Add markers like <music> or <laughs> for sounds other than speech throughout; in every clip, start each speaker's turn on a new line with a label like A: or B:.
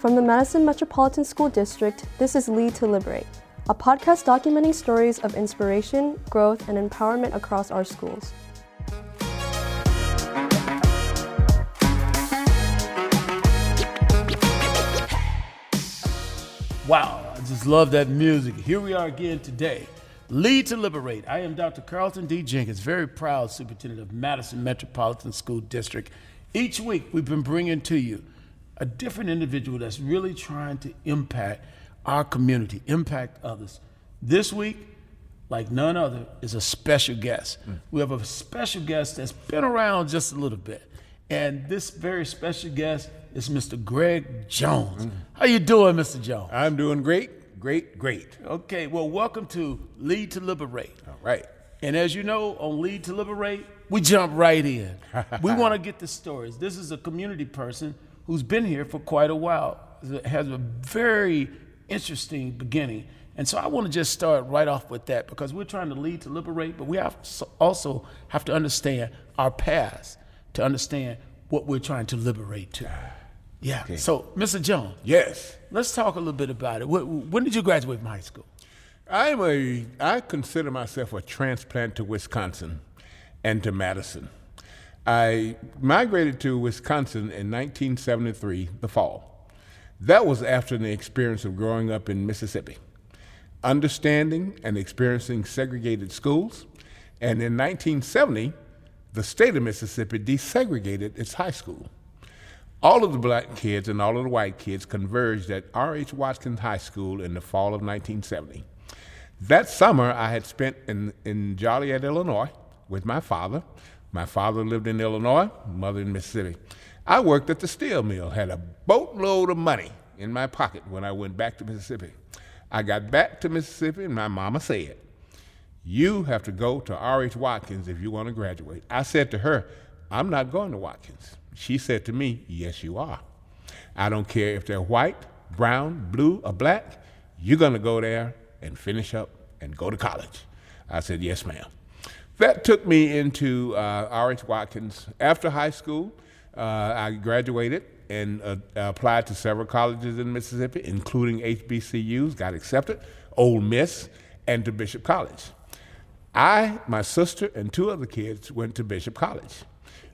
A: From the Madison Metropolitan School District, this is Lead to Liberate, a podcast documenting stories of inspiration, growth, and empowerment across our schools.
B: Wow, I just love that music. Here we are again today. Lead to Liberate. I am Dr. Carlton D. Jenkins, very proud superintendent of Madison Metropolitan School District. Each week, we've been bringing to you a different individual that's really trying to impact our community, impact others. This week, like none other, is a special guest. Mm. We have a special guest that's been around just a little bit. And this very special guest is Mr. Greg Jones. Mm. How you doing, Mr. Jones?
C: I'm doing great, great, great.
B: Okay, well, welcome to Lead to Liberate.
C: All right.
B: And as you know, on Lead to Liberate, we jump right in. <laughs> we want to get the stories. This is a community person who's been here for quite a while, has a very interesting beginning. And so I want to just start right off with that because we're trying to lead to liberate, but we have also have to understand our past to understand what we're trying to liberate to. Yeah. Okay. So, Mr. Jones.
C: Yes.
B: Let's talk a little bit about it. When did you graduate from high school?
C: I'm a. I consider myself a transplant to Wisconsin, and to Madison. I migrated to Wisconsin in 1973, the fall. That was after the experience of growing up in Mississippi, understanding and experiencing segregated schools, and in 1970, the state of Mississippi desegregated its high school. All of the black kids and all of the white kids converged at R.H. Watkins High School in the fall of 1970. That summer, I had spent in, in Joliet, Illinois, with my father. My father lived in Illinois, mother in Mississippi. I worked at the steel mill, had a boatload of money in my pocket when I went back to Mississippi. I got back to Mississippi, and my mama said, You have to go to R.H. Watkins if you want to graduate. I said to her, I'm not going to Watkins. She said to me, Yes, you are. I don't care if they're white, brown, blue, or black, you're going to go there and finish up and go to college. I said, Yes, ma'am. That took me into uh, R.H. Watkins. After high school, uh, I graduated and uh, applied to several colleges in Mississippi, including HBCUs, got accepted, Ole Miss, and to Bishop College. I, my sister, and two other kids went to Bishop College.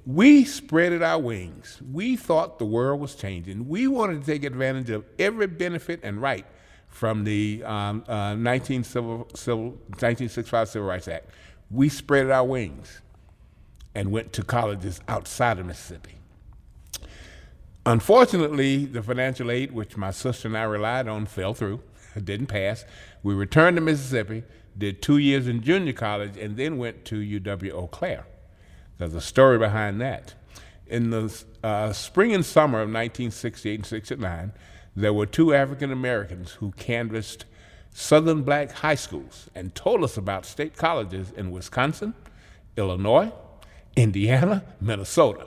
C: We spreaded our wings. We thought the world was changing. We wanted to take advantage of every benefit and right from the um, uh, 19 civil, civil, 1965 Civil Rights Act. We spread our wings and went to colleges outside of Mississippi. Unfortunately, the financial aid, which my sister and I relied on, fell through. It <laughs> didn't pass. We returned to Mississippi, did two years in junior college, and then went to UW Eau Claire. There's a story behind that. In the uh, spring and summer of 1968 and 69, there were two African Americans who canvassed Southern black high schools and told us about state colleges in Wisconsin, Illinois, Indiana, Minnesota.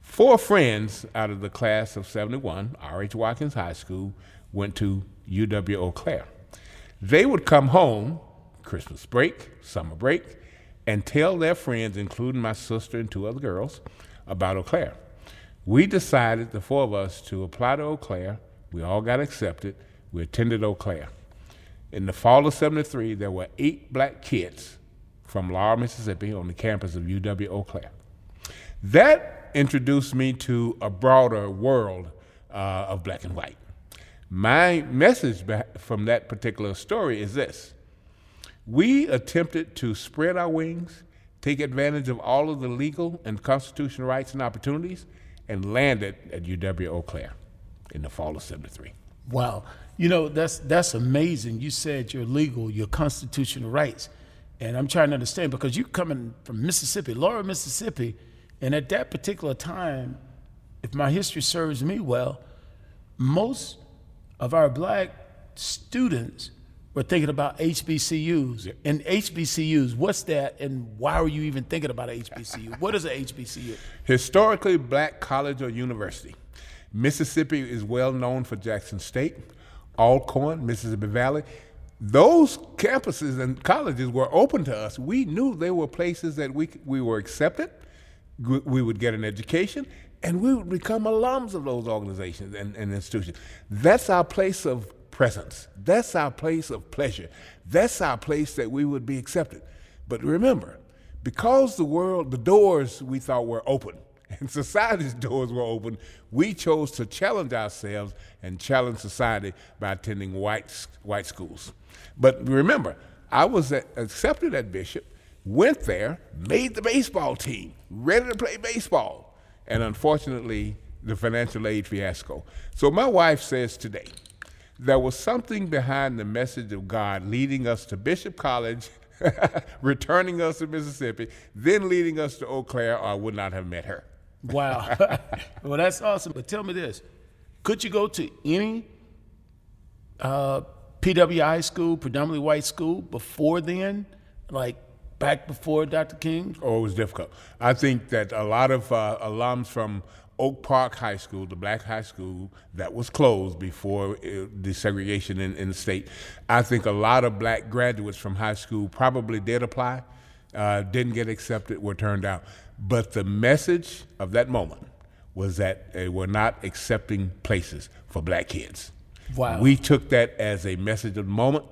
C: Four friends out of the class of 71, R.H. Watkins High School, went to UW Eau Claire. They would come home Christmas break, summer break, and tell their friends, including my sister and two other girls, about Eau Claire. We decided, the four of us, to apply to Eau Claire. We all got accepted. We attended Eau Claire. In the fall of 73, there were eight black kids from Laurel, Mississippi on the campus of UW Eau Claire. That introduced me to a broader world uh, of black and white. My message from that particular story is this we attempted to spread our wings, take advantage of all of the legal and constitutional rights and opportunities, and landed at UW Eau Claire in the fall of 73.
B: Wow. You know, that's that's amazing. You said your legal, your constitutional rights. And I'm trying to understand because you're coming from Mississippi, Laurel, Mississippi, and at that particular time, if my history serves me well, most of our black students we're thinking about HBCUs. Yeah. And HBCUs, what's that and why are you even thinking about an HBCU? what is an HBCU?
C: Historically black college or university. Mississippi is well known for Jackson State, Alcorn, Mississippi Valley. Those campuses and colleges were open to us. We knew they were places that we, we were accepted, we would get an education, and we would become alums of those organizations and, and institutions. That's our place of presence. That's our place of pleasure. That's our place that we would be accepted. But remember, because the world, the doors we thought were open, <laughs> and society's doors were open, we chose to challenge ourselves and challenge society by attending white, white schools. But remember, I was accepted at Bishop, went there, made the baseball team, ready to play baseball, and unfortunately, the financial aid fiasco. So my wife says today, there was something behind the message of God leading us to Bishop College, <laughs> returning us to Mississippi, then leading us to Eau Claire, or I would not have met her.
B: Wow. <laughs> well, that's awesome. But tell me this could you go to any uh, PWI school, predominantly white school, before then? Like back before Dr. King?
C: Oh, it was difficult. I think that a lot of uh, alums from Oak Park High School, the black high school that was closed before desegregation in, in the state. I think a lot of black graduates from high school probably did apply, uh, didn't get accepted, were turned out. But the message of that moment was that they were not accepting places for black kids.
B: Wow.
C: We took that as a message of the moment.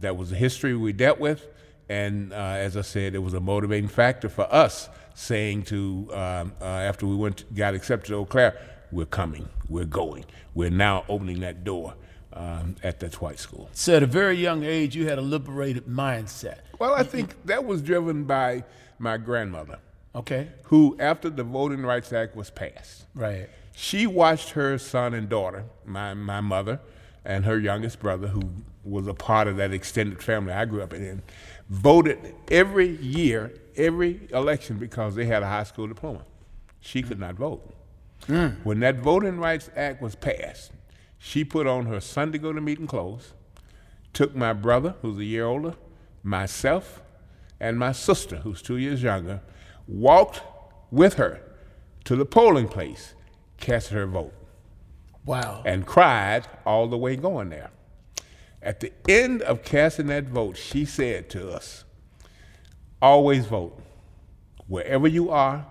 C: That was the history we dealt with. And uh, as I said, it was a motivating factor for us saying to, um, uh, after we went, got accepted to Eau Claire, we're coming, we're going. We're now opening that door um, at that white school.
B: So at a very young age, you had a liberated mindset.
C: Well, I think that was driven by my grandmother.
B: Okay.
C: Who, after the Voting Rights Act was passed,
B: right,
C: she watched her son and daughter, my my mother, and her youngest brother, who was a part of that extended family I grew up in, voted every year, every election because they had a high school diploma. She could not vote. Mm. When that Voting Rights Act was passed, she put on her Sunday go to meeting clothes, took my brother, who's a year older, myself, and my sister, who's two years younger, walked with her to the polling place, cast her vote.
B: Wow.
C: And cried all the way going there. At the end of casting that vote, she said to us, always vote. Wherever you are,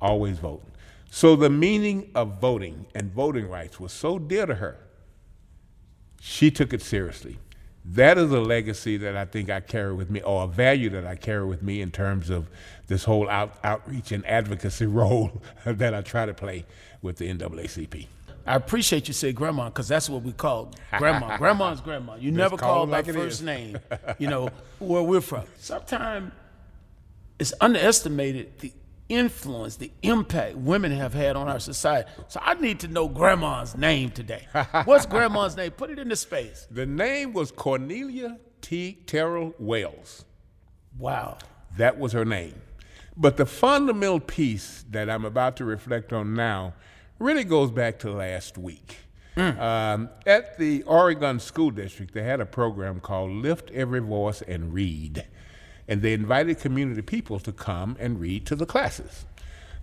C: always vote. So the meaning of voting and voting rights was so dear to her, she took it seriously. That is a legacy that I think I carry with me, or a value that I carry with me in terms of this whole out, outreach and advocacy <laughs> role <laughs> that I try to play with the NAACP.
B: I appreciate you say grandma because that's what we call grandma. <laughs> Grandma's grandma. You
C: Just
B: never call
C: like
B: by first
C: is.
B: name. You know where we're from. Sometimes it's underestimated the influence, the impact women have had on our society. So I need to know grandma's name today. <laughs> What's grandma's name? Put it in into space.
C: The name was Cornelia T. Terrell Wells.
B: Wow.
C: That was her name. But the fundamental piece that I'm about to reflect on now really goes back to last week. Mm. Um, at the Oregon School District, they had a program called Lift Every Voice and Read. And they invited community people to come and read to the classes.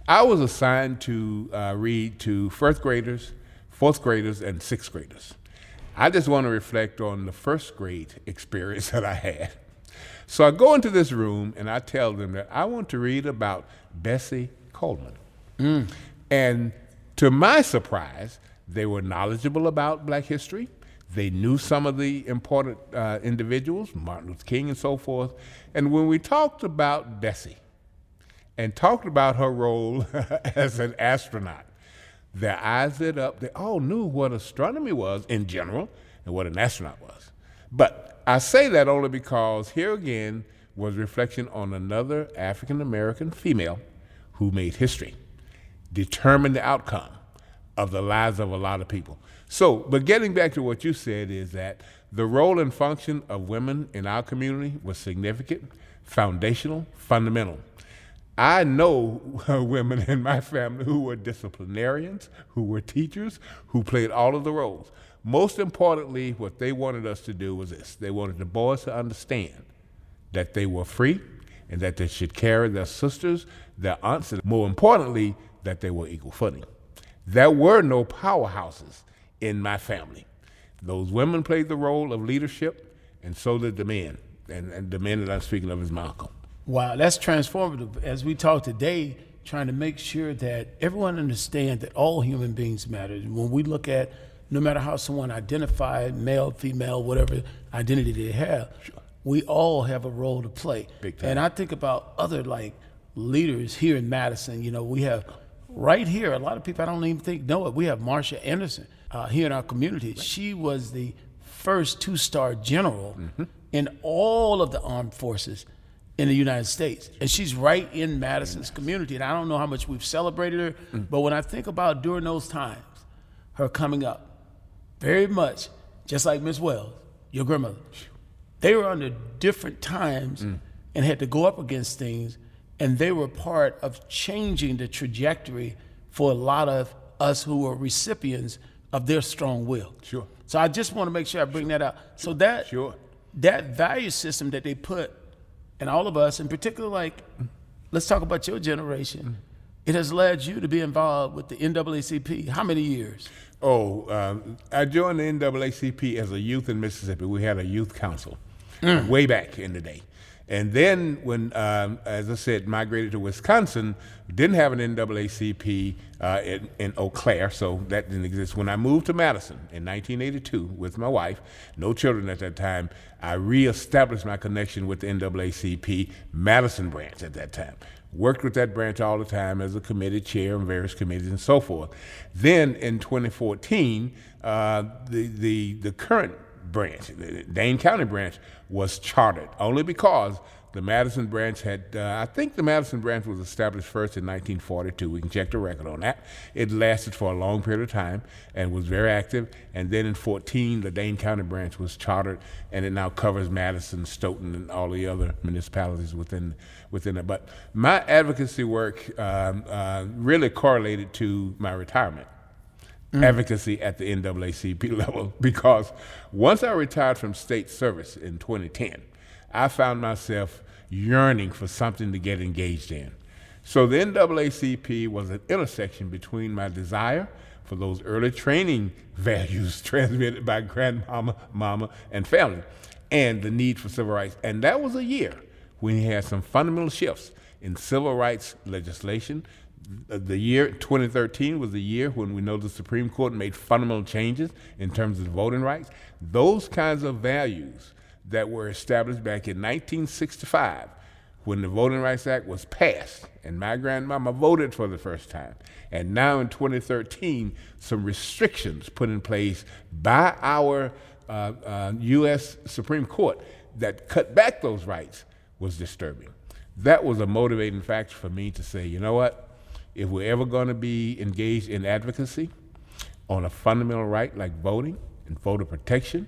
C: I was assigned to uh, read to first graders, fourth graders, and sixth graders. I just want to reflect on the first grade experience <laughs> that I had. So I go into this room and I tell them that I want to read about Bessie Coleman. Mm. And to my surprise, they were knowledgeable about black history. They knew some of the important uh, individuals, Martin Luther King and so forth. And when we talked about Bessie and talked about her role <laughs> as an astronaut, their eyes lit up. They all knew what astronomy was in general and what an astronaut was. But I say that only because here again was reflection on another African American female who made history determined the outcome of the lives of a lot of people. So, but getting back to what you said is that the role and function of women in our community was significant, foundational, fundamental. I know <laughs> women in my family who were disciplinarians, who were teachers, who played all of the roles. Most importantly, what they wanted us to do was this they wanted the boys to understand that they were free and that they should carry their sisters, their aunts, and more importantly, that they were equal footing. There were no powerhouses in my family. Those women played the role of leadership, and so did the men. And, and the man that I'm speaking of is Malcolm.
B: Wow, that's transformative. As we talk today, trying to make sure that everyone understands that all human beings matter. When we look at no matter how someone identified, male, female, whatever identity they have, sure. we all have a role to play. And I think about other like leaders here in Madison. You know, we have right here, a lot of people I don't even think know it. We have Marcia Anderson uh, here in our community. Right. She was the first two star general mm-hmm. in all of the armed forces in the United States. And she's right in Madison's community. And I don't know how much we've celebrated her, mm. but when I think about during those times, her coming up, very much just like Miss Wells, your grandmother, they were under different times mm. and had to go up against things, and they were part of changing the trajectory for a lot of us who were recipients of their strong will.
C: Sure.
B: So I just want to make sure I bring sure. that out. So that
C: sure.
B: that value system that they put and all of us, in particular, like, let's talk about your generation. It has led you to be involved with the NAACP. How many years?
C: Oh, uh, I joined the NAACP as a youth in Mississippi. We had a youth council mm. way back in the day. And then, when, um, as I said, migrated to Wisconsin, didn't have an NAACP uh, in, in, Eau Claire, so that didn't exist. When I moved to Madison in 1982 with my wife, no children at that time, I reestablished my connection with the NAACP Madison branch at that time. Worked with that branch all the time as a committee chair on various committees and so forth. Then in 2014, uh, the, the, the current branch, the Dane County branch, was chartered only because the Madison branch had, uh, I think the Madison branch was established first in 1942. We can check the record on that. It lasted for a long period of time and was very active. And then in 14, the Dane County branch was chartered, and it now covers Madison, Stoughton, and all the other municipalities within within it. But my advocacy work um, uh, really correlated to my retirement mm. advocacy at the NAACP <laughs> level because once I retired from state service in 2010, I found myself yearning for something to get engaged in. So the NAACP was an intersection between my desire for those early training <laughs> values <laughs> transmitted by grandmama, mama, and family, and the need for civil rights. And that was a year when he had some fundamental shifts in civil rights legislation, the year 2013 was the year when we know the Supreme Court made fundamental changes in terms of voting rights. Those kinds of values that were established back in 1965 when the Voting Rights Act was passed, and my grandmama voted for the first time. And now in 2013, some restrictions put in place by our uh, uh, U.S. Supreme Court that cut back those rights was disturbing. That was a motivating factor for me to say, you know what? If we're ever going to be engaged in advocacy on a fundamental right like voting and voter protection,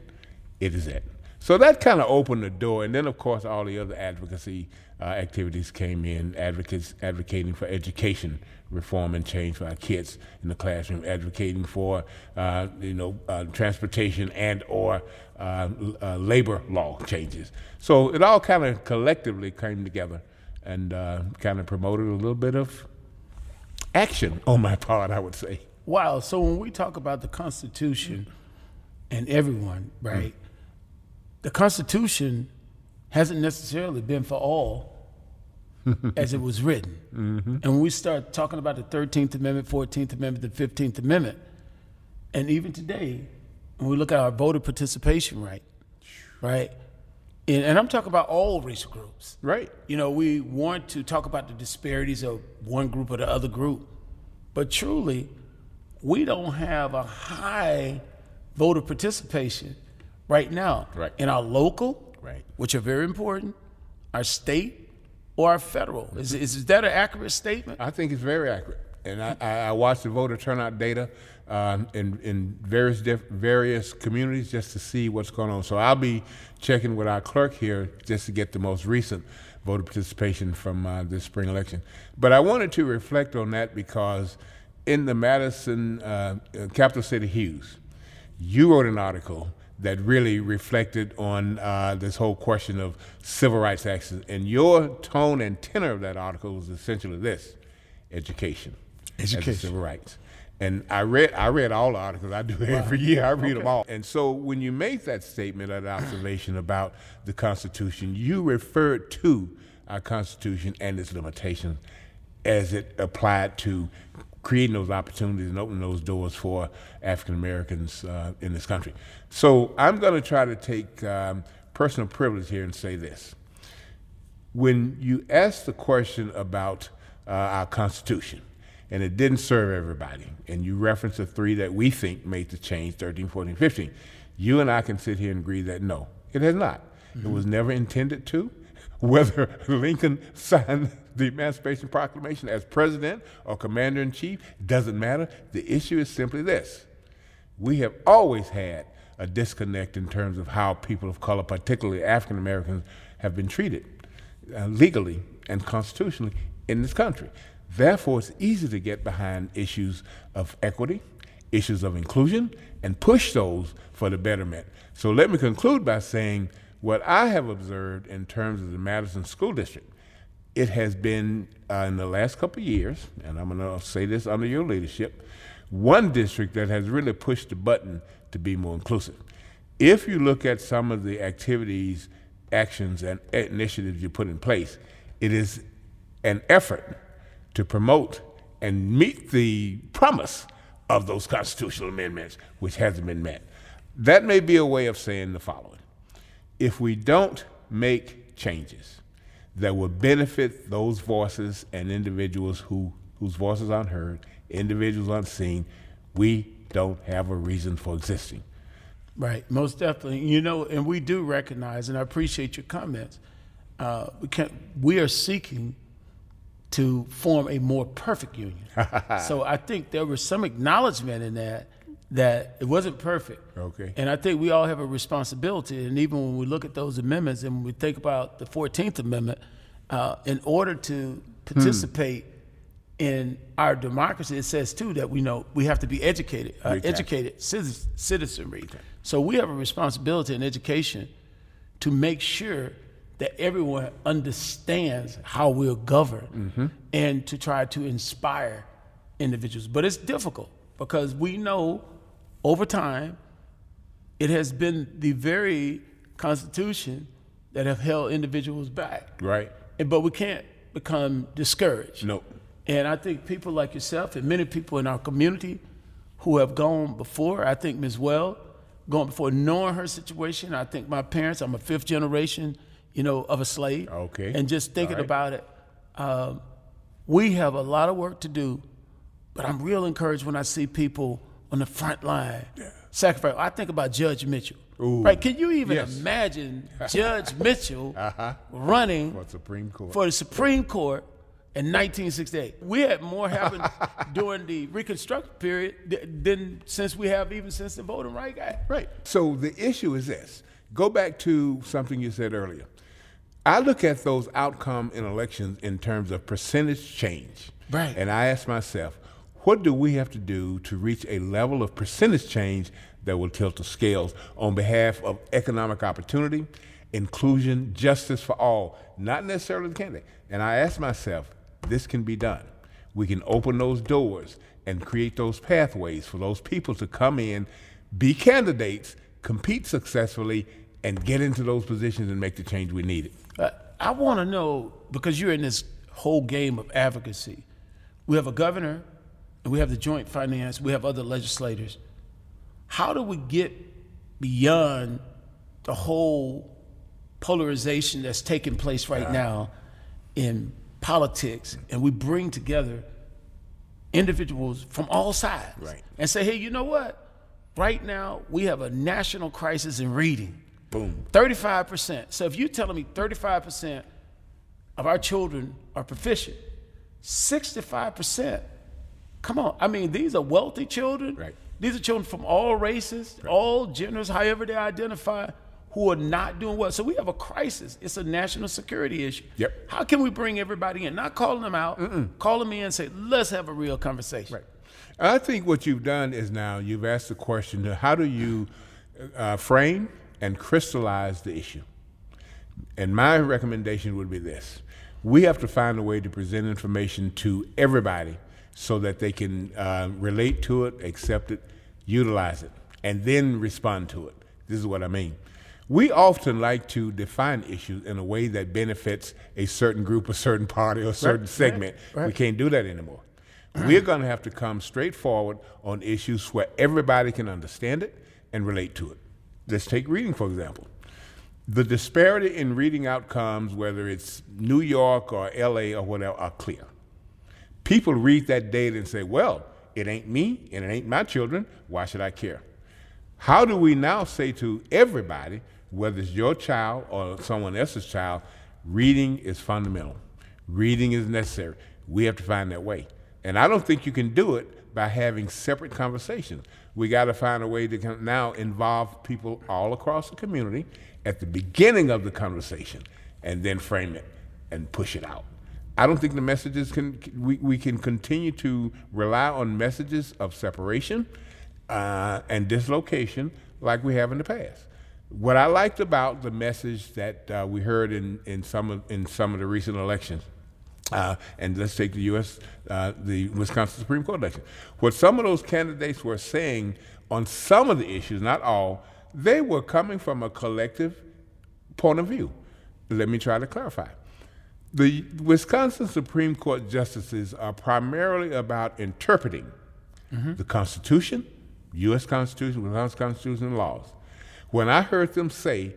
C: it is it. So that kind of opened the door, and then of course all the other advocacy uh, activities came in, advocates advocating for education reform and change for our kids in the classroom, advocating for uh, you know uh, transportation and or uh, uh, labor law changes. So it all kind of collectively came together and uh, kind of promoted a little bit of action on my part, I would say.
B: Wow. So when we talk about the Constitution and everyone, right, mm. the Constitution hasn't necessarily been for all <laughs> as it was written. Mm-hmm. And when we start talking about the 13th Amendment, 14th Amendment, the 15th Amendment, and even today, when we look at our voter participation rate, right? And, and, I'm talking about all racial groups.
C: Right.
B: You know, we want to talk about the disparities of one group or the other group. But truly, we don't have a high voter participation right now
C: right.
B: in our local,
C: right.
B: which are very important, our state, or our federal. Is, is, is that an accurate statement?
C: I think it's very accurate. And I, I watched the voter turnout data um, in, in various diff- various communities just to see what's going on. So I'll be checking with our clerk here just to get the most recent voter participation from uh, this spring election. But I wanted to reflect on that because in the Madison uh, uh Capital City Hues, you wrote an article that really reflected on uh, this whole question of civil rights actions. And your tone and tenor of that article was essentially this education,
B: education.
C: civil rights. And I read I read all the articles. I do <laughs> every year. I read okay. them all. And so when you make that statement, that observation about the Constitution, you refer to our Constitution and its limitations. as it applied to creating those opportunities and opening those doors for African Americans uh, in this country. So I'm going to try to take um, personal privilege here and say this. When you ask the question about uh, our Constitution, and it didn't serve everybody, and you reference the three that we think made the change 13, 14, 15, you and I can sit here and agree that no, it has not. Mm-hmm. It was never intended to. <laughs> Whether Lincoln signed the Emancipation Proclamation as president or commander in chief, doesn't matter. The issue is simply this we have always had a disconnect in terms of how people of color, particularly African Americans, have been treated uh, legally and constitutionally in this country. Therefore, it's easy to get behind issues of equity, issues of inclusion, and push those for the betterment. So let me conclude by saying what I have observed in terms of the Madison School District it has been uh, in the last couple of years, and I'm going to say this under your leadership, one district that has really pushed the button to be more inclusive. If you look at some of the activities, actions, and initiatives you put in place, it is an effort to promote and meet the promise of those constitutional amendments, which hasn't been met. That may be a way of saying the following If we don't make changes, that will benefit those voices and individuals who whose voices aren't heard, individuals unseen, we don't have a reason for existing.
B: Right, most definitely. You know, and we do recognize, and I appreciate your comments. Uh, we can we are seeking to form a more perfect union. <laughs> so I think there was some acknowledgement in that that it wasn't perfect.
C: Okay.
B: And I think we all have a responsibility. And even when we look at those amendments and we think about the 14th Amendment, uh, in order to participate hmm. in our democracy, it says too that we know we have to be educated, uh, educated citizenry. Okay. So we have a responsibility in education to make sure that everyone understands how we're governed mm-hmm. and to try to inspire individuals. But it's difficult because we know over time, it has been the very Constitution that have held individuals back.
C: Right.
B: And, but we can't become discouraged.
C: Nope.
B: And I think people like yourself and many people in our community who have gone before, I think Ms. Well, going before, knowing her situation. I think my parents, I'm a fifth generation, you know, of a slave.
C: Okay.
B: And just thinking right. about it, um, we have a lot of work to do, but I'm real encouraged when I see people on the front line. Yeah. Sacrifice. I think about Judge Mitchell. Ooh. Right? Can you even yes. imagine <laughs> Judge Mitchell uh-huh. running
C: for, Supreme Court.
B: for the Supreme Court in 1968? We had more happen <laughs> during the Reconstruction period than since we have even since the Voting Rights Act.
C: Right. So the issue is this. Go back to something you said earlier. I look at those outcome in elections in terms of percentage change.
B: Right.
C: And I ask myself, what do we have to do to reach a level of percentage change that will tilt the scales on behalf of economic opportunity, inclusion, justice for all, not necessarily the candidate? And I ask myself, this can be done. We can open those doors and create those pathways for those people to come in, be candidates, compete successfully, and get into those positions and make the change we needed.
B: I want to know because you're in this whole game of advocacy. We have a governor and we have the joint finance, we have other legislators. How do we get beyond the whole polarization that's taking place right now in politics and we bring together individuals from all sides
C: right.
B: and say, hey, you know what? Right now, we have a national crisis in reading.
C: Boom.
B: 35%. So if you're telling me 35% of our children are proficient, 65% Come on. I mean, these are wealthy children.
C: Right.
B: These are children from all races, right. all genders, however they identify, who are not doing well. So we have a crisis. It's a national security issue.
C: Yep.
B: How can we bring everybody in? Not calling them out, Mm-mm. call them in and say, let's have a real conversation.
C: Right. I think what you've done is now you've asked the question how do you uh, frame and crystallize the issue? And my recommendation would be this we have to find a way to present information to everybody so that they can uh, relate to it, accept it, utilize it, and then respond to it. This is what I mean. We often like to define issues in a way that benefits a certain group, a certain party, or a certain
B: right,
C: segment.
B: right.
C: We can't do that anymore. We're going to have to come straightforward on issues where everybody can understand it and relate to it. Let's take reading, for example. The disparity in reading outcomes, whether it's New York or LA or whatever, are clear. People read that data and say, well, it ain't me and it ain't my children. Why should I care? How do we now say to everybody, whether it's your child or someone else's child, reading is fundamental? Reading is necessary. We have to find that way. And I don't think you can do it by having separate conversations. We got to find a way to now involve people all across the community at the beginning of the conversation and then frame it and push it out. I don't think the messages can, we, we can continue to rely on messages of separation uh, and dislocation like we have in the past. What I liked about the message that uh, we heard in, in, some of, in some of the recent elections, uh, and let's take the U.S., uh, the Wisconsin Supreme Court election. What some of those candidates were saying on some of the issues, not all, they were coming from a collective point of view. Let me try to clarify. The Wisconsin Supreme Court justices are primarily about interpreting the Constitution, U.S. Constitution, Wisconsin Constitution, and laws. When I heard them say,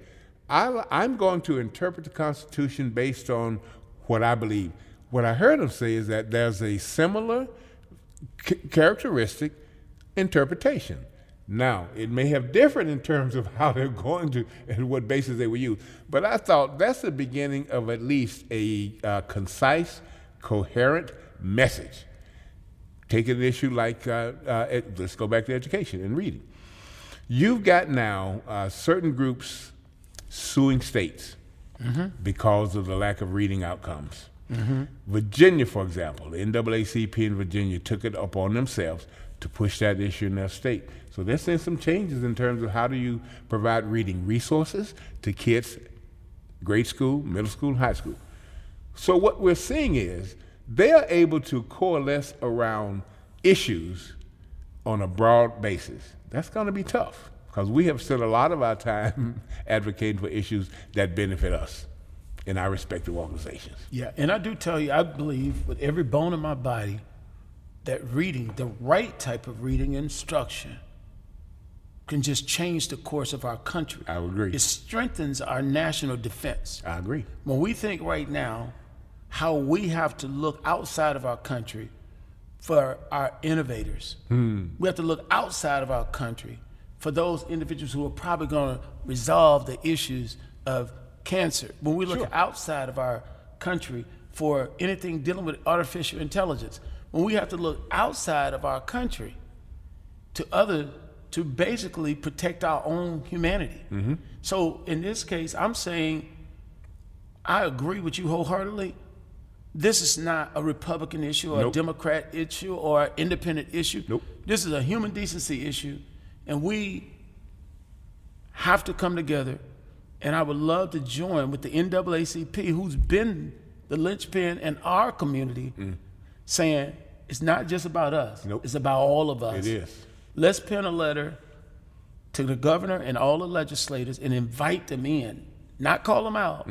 C: I, I'm going to interpret the Constitution based on what I believe, what I heard them say is that there's a similar c- characteristic interpretation. Now, it may have different in terms of <laughs> how they're going to and what basis they will use, but I thought that's the beginning of at least a uh, concise, coherent message. Take an issue like, uh, uh, ed- let's go back to education and reading. You've got now uh, certain groups suing states because of the lack of reading outcomes. Mm-hmm. Virginia, for example, the NAACP in Virginia took it upon themselves to push that issue in their state. So they're seeing some changes in terms of how do you provide reading resources to kids, grade school, middle school, high school. So what we're seeing is they are able to coalesce around issues on a broad basis. That's going to be tough because we have spent a lot of our time <laughs> advocating for issues that benefit us in our respective organizations.
B: Yeah, and I do tell you, I believe with every bone in my body that reading, the right type of reading instruction, can just change the course of our country.
C: I agree.
B: It strengthens our national defense.
C: I agree.
B: When we think right now how we have to look outside of our country for our innovators, hmm. we have to look outside of our country for those individuals who are probably going to resolve the issues of cancer. When we look outside of our country for anything dealing with artificial intelligence, when we have to look outside of our country to other to basically protect our own humanity. Mm-hmm. So in this case, I'm saying I agree with you wholeheartedly. This is not a Republican issue or a Democrat issue or an independent issue.
C: Nope.
B: This is a human decency issue, and we have to come together. And I would love to join with the NAACP, who's been the linchpin in our community, saying it's not just about us.
C: Nope.
B: It's about all of us.
C: It is.
B: Let's pen a letter to the governor and all the legislators and invite them in, not call them out,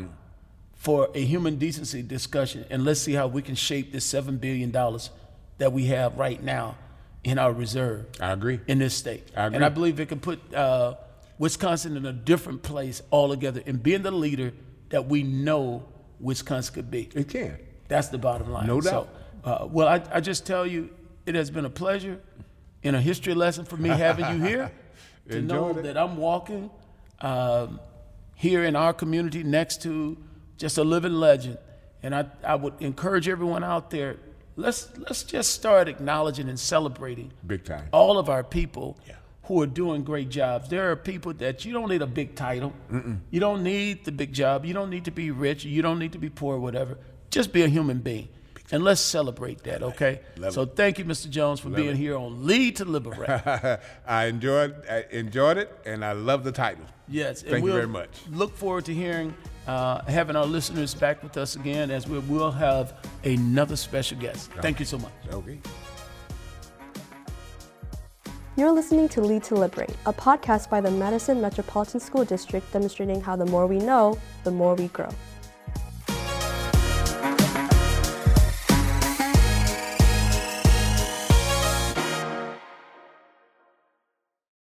B: for a human decency discussion. And let's see how we can shape this $7 billion that we have right now in our reserve
C: I agree.
B: in this state.
C: I agree.
B: And I believe it can put uh, Wisconsin in a different place altogether and being the leader that we know Wisconsin could be.
C: It can.
B: That's the bottom line.
C: No
B: So,
C: doubt.
B: uh, well, I, I just tell you, it has been a pleasure and a history lesson for me having you here <laughs> to know
C: it.
B: that I'm walking um, here in our community next to just a living legend. And I, I would encourage everyone out there, let's, let's just start acknowledging and celebrating
C: Big time.
B: all of our people
C: Yeah.
B: Who are doing great jobs. There are people that you don't need a big title. You don't need the big job. You don't need to be rich. You don't need to be poor, whatever. Just be a human being. And let's celebrate that, okay?
C: Love
B: so thank you, Mr. Jones, for being here on Lead to Liberate. <laughs>
C: I enjoyed I enjoyed it, and I love the title.
B: yes,
C: Thank you
B: we'll
C: very much.
B: Look forward to hearing, uh, having our listeners back with us again as we will have another special guest. Thank you so much.
C: Okay.
A: You're listening to Lead to Liberate, a podcast by the Madison Metropolitan School District demonstrating how the more we know, the more we grow.